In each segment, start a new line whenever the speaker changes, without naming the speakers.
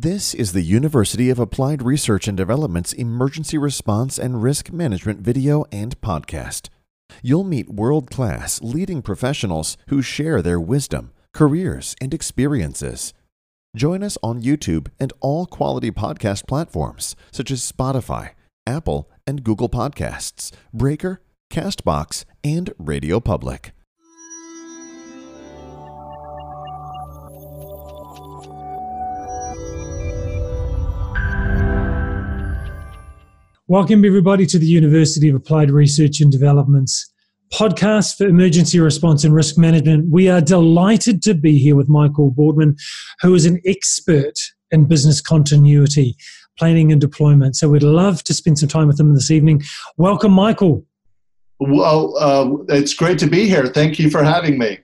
This is the University of Applied Research and Development's Emergency Response and Risk Management video and podcast. You'll meet world class leading professionals who share their wisdom, careers, and experiences. Join us on YouTube and all quality podcast platforms such as Spotify, Apple, and Google Podcasts, Breaker, Castbox, and Radio Public.
Welcome, everybody, to the University of Applied Research and Development's podcast for emergency response and risk management. We are delighted to be here with Michael Boardman, who is an expert in business continuity, planning, and deployment. So we'd love to spend some time with him this evening. Welcome, Michael.
Well, uh, it's great to be here. Thank you for having me.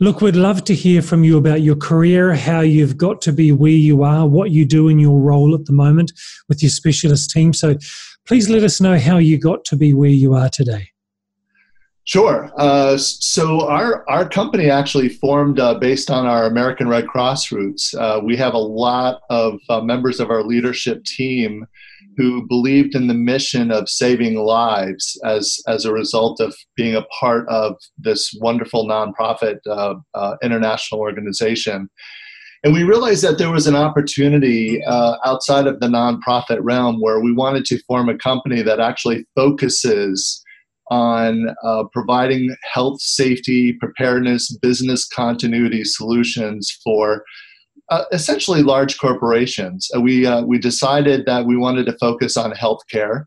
Look, we'd love to hear from you about your career, how you've got to be where you are, what you do in your role at the moment with your specialist team. So please let us know how you got to be where you are today.
Sure. Uh, so our our company actually formed uh, based on our American Red Cross roots. Uh, we have a lot of uh, members of our leadership team who believed in the mission of saving lives as, as a result of being a part of this wonderful nonprofit uh, uh, international organization. And we realized that there was an opportunity uh, outside of the nonprofit realm where we wanted to form a company that actually focuses on uh, providing health, safety, preparedness, business continuity solutions for uh, essentially large corporations. Uh, we, uh, we decided that we wanted to focus on healthcare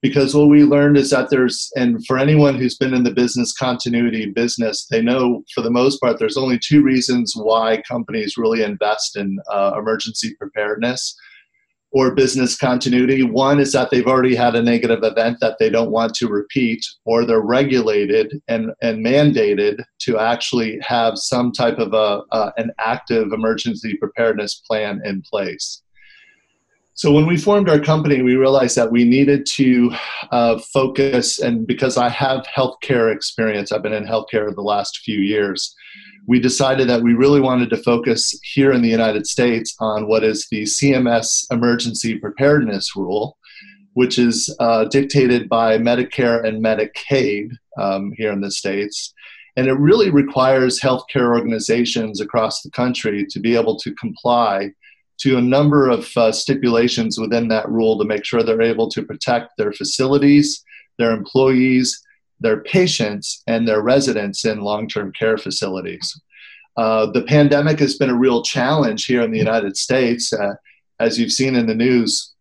because what we learned is that there's, and for anyone who's been in the business continuity business, they know for the most part there's only two reasons why companies really invest in uh, emergency preparedness or business continuity. One is that they've already had a negative event that they don't want to repeat, or they're regulated and, and mandated to actually have some type of a, uh, an active emergency preparedness plan in place. So when we formed our company, we realized that we needed to uh, focus, and because I have healthcare experience, I've been in healthcare the last few years we decided that we really wanted to focus here in the United States on what is the CMS Emergency Preparedness Rule, which is uh, dictated by Medicare and Medicaid um, here in the States. And it really requires healthcare organizations across the country to be able to comply to a number of uh, stipulations within that rule to make sure they're able to protect their facilities, their employees, their patients and their residents in long term care facilities. Uh, the pandemic has been a real challenge here in the United States. Uh, as you've seen in the news,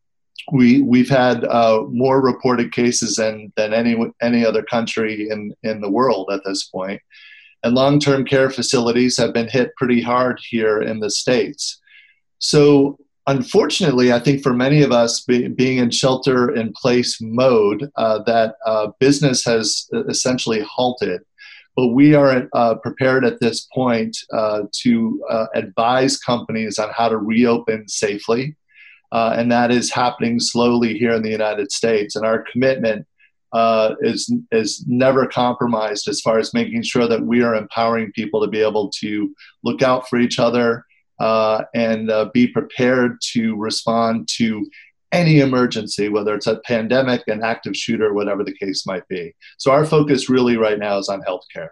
we, we've had uh, more reported cases than, than any, any other country in, in the world at this point. And long term care facilities have been hit pretty hard here in the States. So, unfortunately, I think for many of us, be, being in shelter in place mode, uh, that uh, business has essentially halted. But we are uh, prepared at this point uh, to uh, advise companies on how to reopen safely. Uh, and that is happening slowly here in the United States. And our commitment is, is never compromised as far as making sure that we are empowering people to be able to look out for each other, uh, and uh, be prepared to respond to any emergency, whether it's a pandemic, an active shooter, whatever the case might be. So our focus really right now is on healthcare.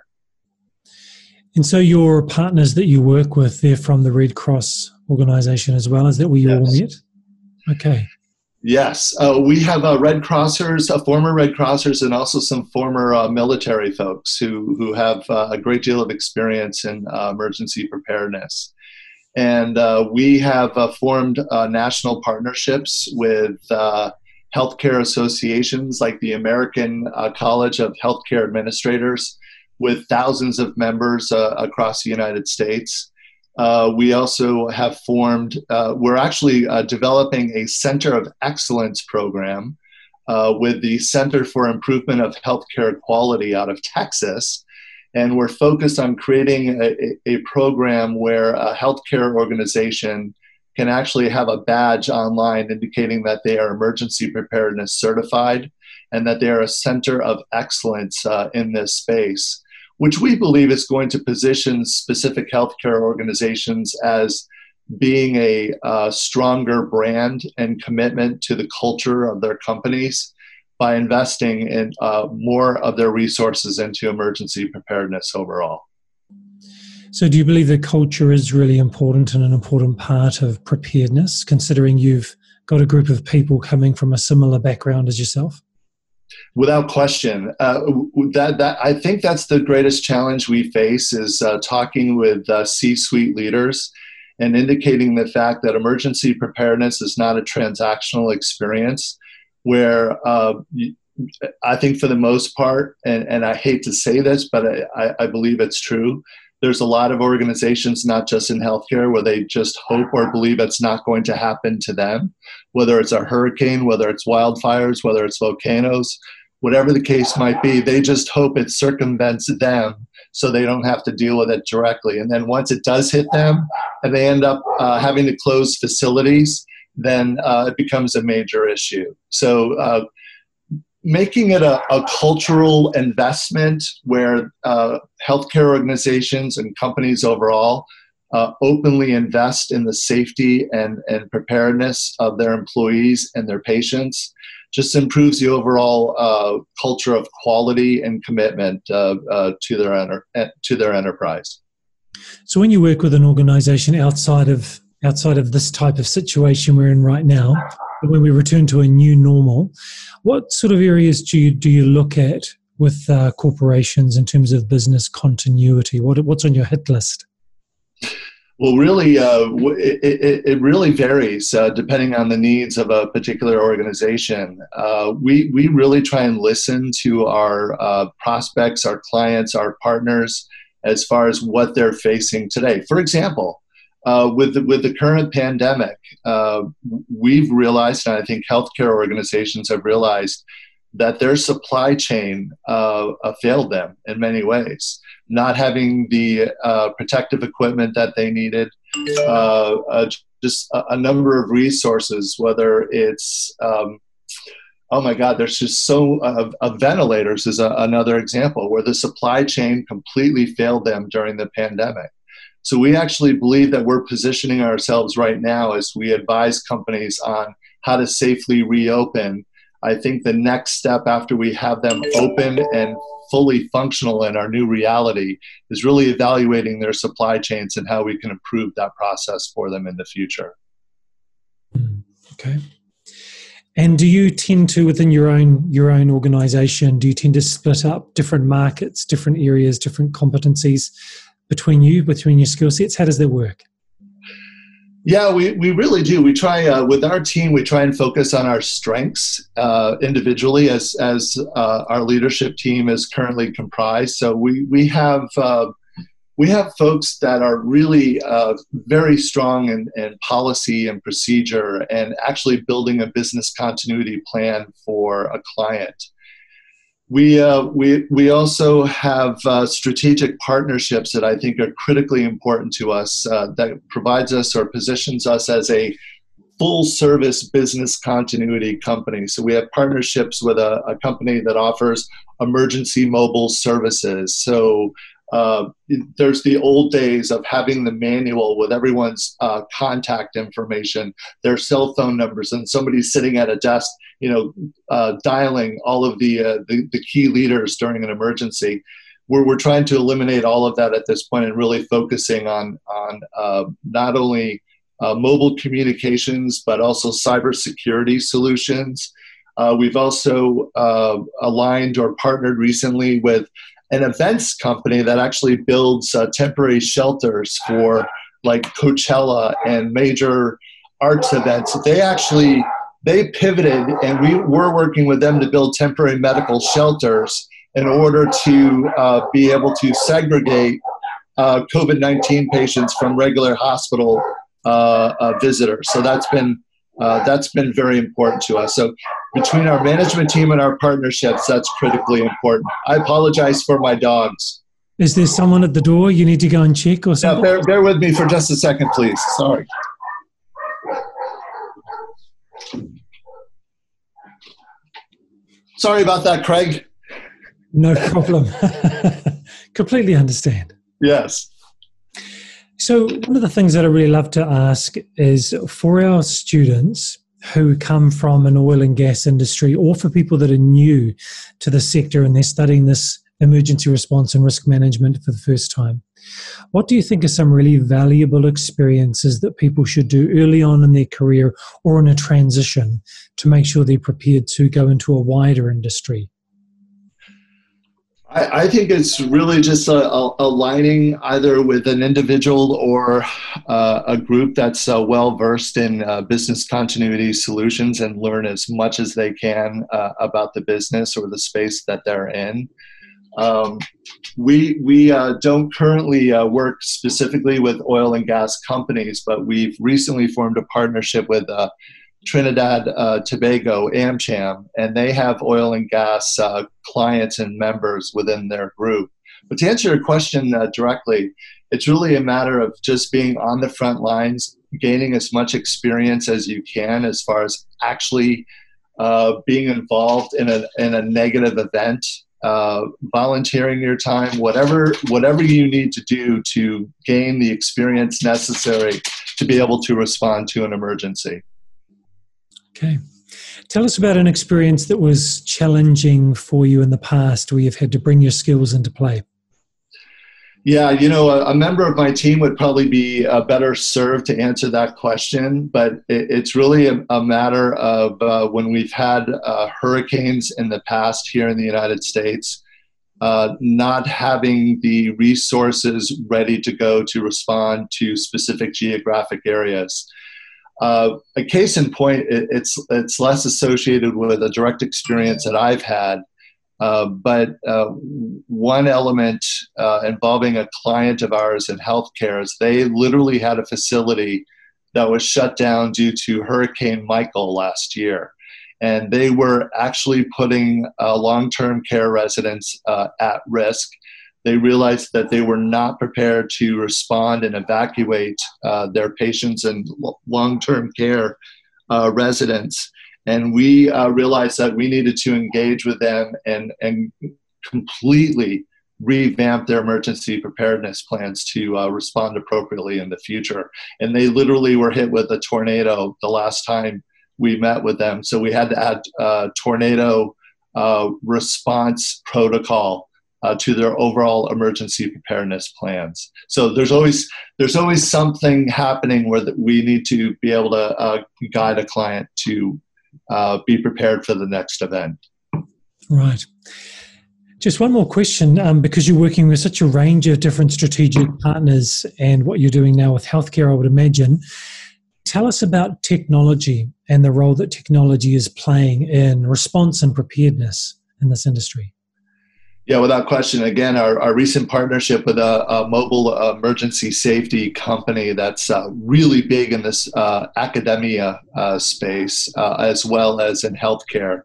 And so your partners that you work with, they're from the Red Cross organization as well. Is that where you yes. all met? Okay.
Yes, uh, we have uh, Red Crossers, uh, former Red Crossers, and also some former uh, military folks who who have uh, a great deal of experience in uh, emergency preparedness. And uh, we have uh, formed uh, national partnerships with uh, healthcare associations like the American uh, College of Healthcare Administrators, with thousands of members uh, across the United States. we also have formed, we're actually developing a Center of Excellence program with the Center for Improvement of Healthcare Quality out of Texas and we're focused on creating a, a program where a healthcare organization can actually have a badge online indicating that they are emergency preparedness certified and that they are a center of excellence uh, in this space, which we believe is going to position specific healthcare organizations as being a uh, stronger brand and commitment to the culture of their companies by investing in uh, more of their resources into emergency preparedness overall.
So, do you believe that culture is really important and an important part of preparedness, considering you've got a group of people coming from a similar background as yourself?
Without question, uh, that that I think that's the greatest challenge we face is uh, talking with uh, C-suite leaders and indicating the fact that emergency preparedness is not a transactional experience where uh, I think for the most part, and, and I hate to say this, but I, I believe it's true, there's a lot of organizations, not just in healthcare, where they just hope or believe it's not going to happen to them, whether it's a hurricane, whether it's wildfires, whether it's volcanoes, whatever the case might be, they just hope it circumvents them so they don't have to deal with it directly. And then once it does hit them and they end up uh, having to close facilities, then uh, it becomes a major issue. So, uh, making it a, a, cultural investment where uh, healthcare organizations and companies overall uh, openly invest in the safety and, and preparedness of their employees and their patients just improves the overall uh, culture of quality and commitment uh, to their enter- to their enterprise.
So, when you work with an organization outside of outside of this type of situation we're in right now, when we return to a new normal, what sort of areas do you do you look at with uh, corporations in terms of business continuity? What, what's on your hit list?
Well, really, uh, it, it, it, really varies uh, depending on the needs of a particular organization. Uh, we, we really try and listen to our uh, prospects, our clients, our partners as far as what they're facing today. For example, uh, with the, with the current pandemic, uh, we've realized, and I think healthcare organizations have realized, that their supply chain uh, uh failed them in many ways. Not having the uh, protective equipment that they needed, uh, just a, a, number of resources, whether it's um, oh my God, there's just so uh, uh, ventilators is a, another example where the supply chain completely failed them during the pandemic. So we actually believe that we're positioning ourselves right now as we advise companies on how to safely reopen. I think the next step after we have them open and fully functional in our new reality is really evaluating their supply chains and how we can improve that process for them in the future.
Hmm, okay. And do you tend to, within your own your own organization, do you tend to split up different markets, different areas, different competencies between you, between your skill sets? How does that work?
Yeah, we, we really do. We try uh, with our team. We try and focus on our strengths uh, individually, as as uh, our leadership team is currently comprised. So we we have uh, we have folks that are really uh, very strong in, in policy and procedure, and actually building a business continuity plan for a client. We, uh, we, we also have uh, strategic partnerships that I think are critically important to us uh, that provides us or positions us as a full service business continuity company. So we have partnerships with a, a company that offers emergency mobile services. So uh, there's the old days of having the manual with everyone's uh, contact information, their cell phone numbers, and somebody sitting at a desk, you know, uh, dialing all of the, uh, the, the key leaders during an emergency. We're, we're trying to eliminate all of that at this point and really focusing on on uh, not only mobile communications but also cybersecurity solutions. we've also aligned or partnered recently with an events company that actually builds uh, temporary shelters for like Coachella and major arts events. They actually they pivoted, and we were working with them to build temporary medical shelters in order to uh, be able to segregate uh, COVID nineteen patients from regular hospital uh, uh, visitors. So that's been uh, that's been very important to us. So between our management team and our partnerships, that's critically important. I apologize for my dogs.
Is there someone at the door you need to go and check or something?
Yeah, bear, bear with me for just a second, please. Sorry. Sorry about that, Craig.
No problem. Completely understand.
Yes.
So, one of the things that I really love to ask is for our students who come from an oil and gas industry, or for people that are new to the sector and they're studying this emergency response and risk management for the first time, what do you think are some really valuable experiences that people should do early on in their career or in a transition to make sure they're prepared to go into a wider industry?
I, I think it's really just a, a, aligning either with an individual or uh, a group that's uh, well versed in uh, business continuity solutions and learn as much as they can uh, about the business or the space that they're in. Um, we we uh, don't currently uh, work specifically with oil and gas companies, but we've recently formed a partnership with uh, Trinidad uh, Tobago AmCham, and they have oil and gas uh, clients and members within their group. But to answer your question uh, directly, it's really a matter of just being on the front lines, gaining as much experience as you can as far as actually being involved in a in a negative event uh, volunteering your time, whatever whatever you need to do to gain the experience necessary to be able to respond to an emergency.
Okay. Tell us about an experience that was challenging for you in the past where you've had to bring your skills into play.
Yeah, you know, a, a, member of my team would probably be uh, better served to answer that question, but it, it's really a, a matter of uh, when we've had uh, hurricanes in the past here in the United States, uh, not having the resources ready to go to respond to specific geographic areas. Uh, a case in point, it, it's it's less associated with a direct experience that I've had, uh, but uh, one element uh, involving a client of ours in healthcare is they literally had a facility that was shut down due to Hurricane Michael last year. And they were actually putting uh, long term care residents at risk. They realized that they were not prepared to respond and evacuate their patients and long term care residents and we uh, realized that we needed to engage with them and and completely revamp their emergency preparedness plans to uh, respond appropriately in the future. And they literally were hit with a tornado the last time we met with them, so we had to add uh, tornado uh, response protocol. Uh, to their overall emergency preparedness plans. So there's always there's always something happening where we need to be able to uh, guide a client to uh, be prepared for the next event.
Right. Just one more question, um, because you're working with such a range of different strategic partners and what you're doing now with healthcare, I would imagine. Tell us about technology and the role that technology is playing in response and preparedness in this industry.
Yeah, without question. Again, our, our recent partnership with a, a mobile emergency safety company that's uh, really big in this uh, academia uh, space uh, as well as in healthcare.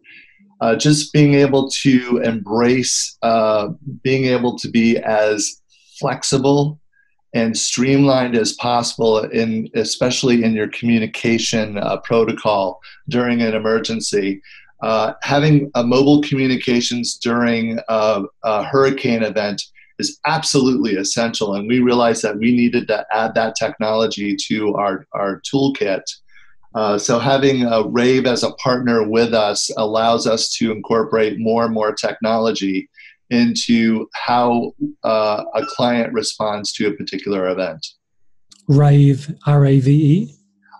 Uh, just being able to embrace uh, being able to be as flexible and streamlined as possible in especially in your communication protocol during an emergency uh, having a mobile communications during a, a, hurricane event is absolutely essential, and we realized that we needed to add that technology to our, our toolkit. Uh, so having uh, Rave as a partner with us allows us to incorporate more and more technology into how uh, a client responds to a particular event.
Rave, R A V E.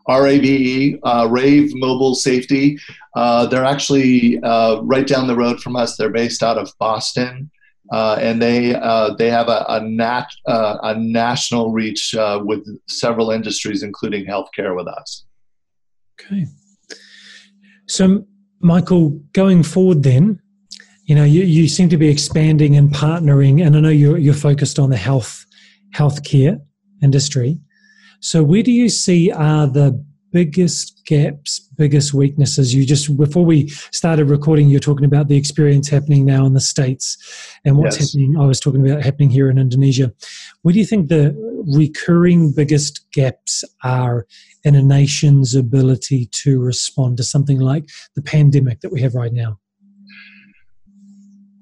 R A V E, uh, Rave Mobile Safety. Uh, they're actually uh, right down the road from us. They're based out of Boston, uh, and they uh, they have a a, nat, uh, a national reach with several industries, including healthcare, with us.
Okay. So, Michael, going forward, then, you know, you, you seem to be expanding and partnering, and I know you're you're focused on the health healthcare industry. So, where do you see are the biggest gaps, biggest weaknesses? You just, before we started recording, you're talking about the experience happening now in the States and what's yes. happening. I was talking about happening here in Indonesia. Where do you think the recurring biggest gaps are in a nation's ability to respond to something like the pandemic that we have right now?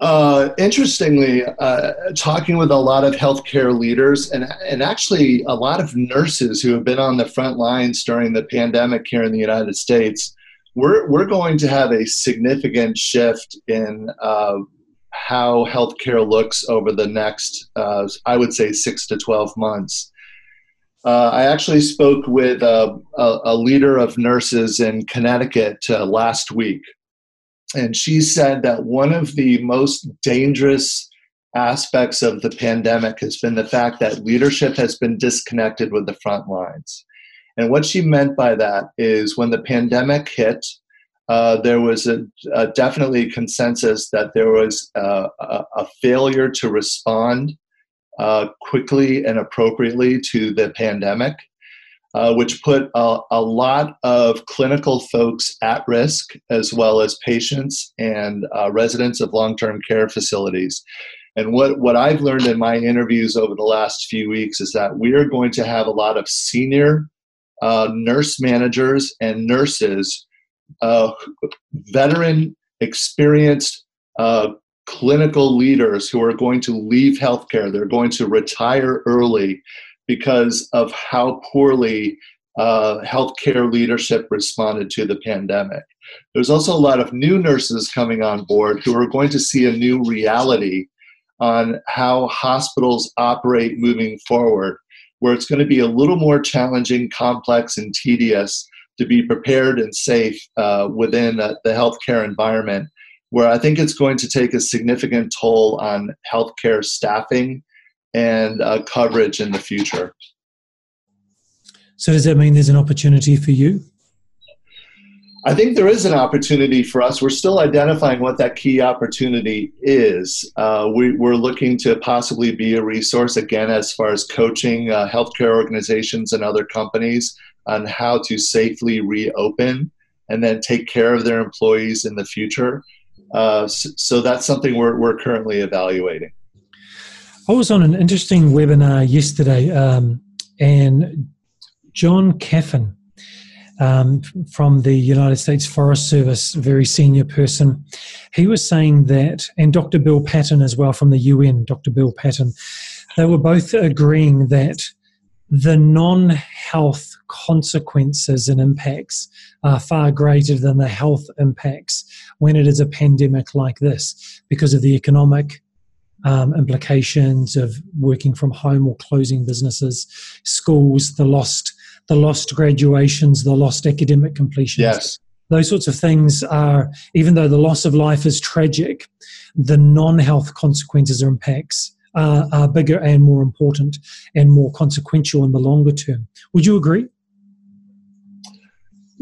Uh, interestingly, uh, talking with a lot of healthcare leaders and, and actually a lot of nurses who have been on the front lines during the pandemic here in the United States, we're, we're going to have a significant shift in uh, how healthcare looks over the next, uh, I would say, six to 12 months. Uh, I actually spoke with a, a, a, leader of nurses in Connecticut last week, and she said that one of the most dangerous aspects of the pandemic has been the fact that leadership has been disconnected with the front lines. And what she meant by that is when the pandemic hit, uh, there was a, a, definitely consensus that there was a, a failure to respond uh, quickly and appropriately to the pandemic, uh, which put a, a, lot of clinical folks at risk, as well as patients and uh, residents of long term care facilities. And what, what I've learned in my interviews over the last few weeks is that we are going to have a lot of senior uh, nurse managers and nurses, uh, veteran, experienced uh, clinical leaders who are going to leave healthcare. They're going to retire early because of how poorly uh, healthcare leadership responded to the pandemic. There's also a lot of new nurses coming on board who are going to see a new reality on how hospitals operate moving forward, where it's going to be a little more challenging, complex, and tedious to be prepared and safe uh, within uh, the healthcare environment where I think it's going to take a significant toll on healthcare staffing and uh, coverage in the future.
So, does that mean there's an opportunity for you?
I think there is an opportunity for us. We're still identifying what that key opportunity is. Uh, we, are looking to possibly be a resource, again, as far as coaching uh, healthcare organizations and other companies on how to safely reopen and then take care of their employees in the future. Uh, so, so, that's something we're, we're currently evaluating.
I was on an interesting webinar yesterday, um, and John Caffin um, from the United States Forest Service, very senior person, he was saying that, and Dr. Bill Patton as well from the UN, Dr. Bill Patton, they were both agreeing that the non health consequences and impacts are far greater than the health impacts when it is a pandemic like this because of the economic um, implications of working from home or closing businesses, schools, the lost the lost graduations, the lost academic completions.
Yes.
Those sorts of things are, even though the loss of life is tragic, the non health consequences or impacts are, are bigger and more important and more consequential in the longer term. Would you agree?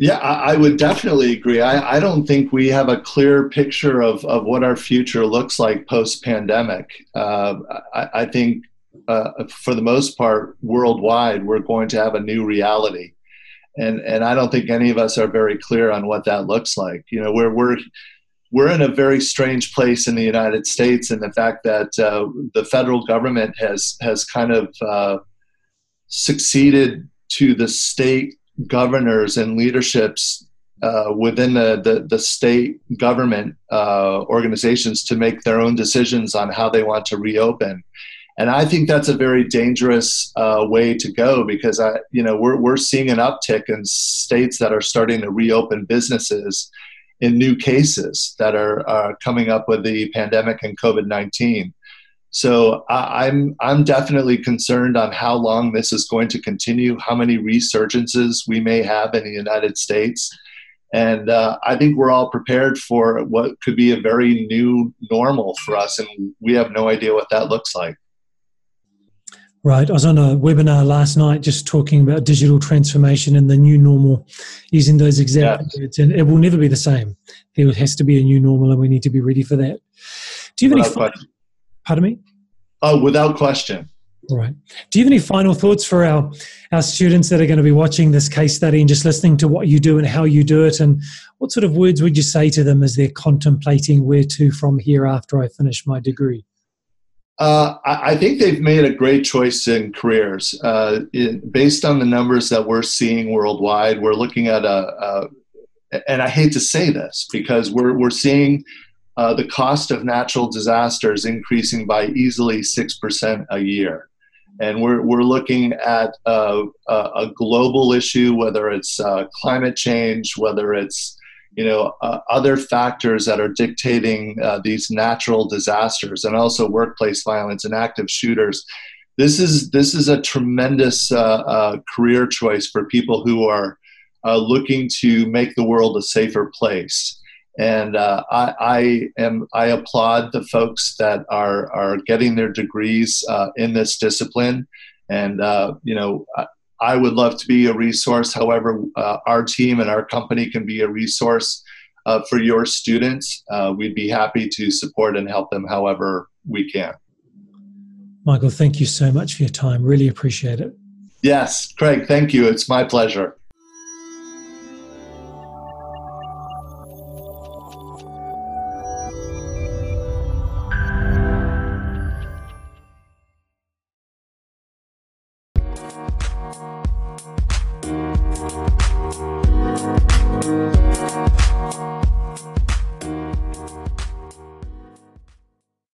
Yeah, I, would definitely agree. I, I, don't think we have a clear picture of, of what our future looks like post pandemic. Uh, I, I, think, uh, for the most part, worldwide, we're going to have a new reality. And, and I don't think any of us are very clear on what that looks like. You know, we're, we're, we're in a very strange place in the United States, and the fact that uh, the federal government has has kind of uh, succeeded to the state governors and leaderships uh, within the, the, the, state government uh, organizations to make their own decisions on how they want to reopen. And I think that's a very dangerous uh, way to go because I, you know, we're, we're seeing an uptick in states that are starting to reopen businesses in new cases that are, are coming up with the pandemic and COVID 19. So I'm I'm definitely concerned on how long this is going to continue, how many resurgences we may have in the United States, and uh, I think we're all prepared for what could be a very new normal for us, and we have no idea what that looks like.
Right. I was on a webinar last night just talking about digital transformation and the new normal, using those exact words, and it will never be the same. There has to be a new normal, and we need to be ready for that. Do you have any? Pardon me.
Oh, without question.
All right. Do you have any final thoughts for our our students that are going to be watching this case study and just listening to what you do and how you do it, and what sort of words would you say to them as they're contemplating where to from here after I finish my degree?
Uh, I think they've made a great choice in careers. Uh, in, based on the numbers that we're seeing worldwide, we're looking at a, a, and I hate to say this because we're, we're seeing uh, the cost of natural disasters increasing by easily 6% a year. And we're, we're looking at a, a global issue, whether it's uh, climate change, whether it's you know uh, other factors that are dictating uh, these natural disasters, and also workplace violence and active shooters. This is this is a tremendous uh, uh, career choice for people who are looking to make the world a safer place and uh, I, I, am I applaud the folks that are are getting their degrees uh, in this discipline, and uh, you know I, I, would love to be a resource. However, uh, our team and our company can be a resource uh, for your students. Uh, we'd be happy to support and help them however we can.
Michael, thank you so much for your time. Really appreciate it.
Yes, Craig, thank you. It's my pleasure.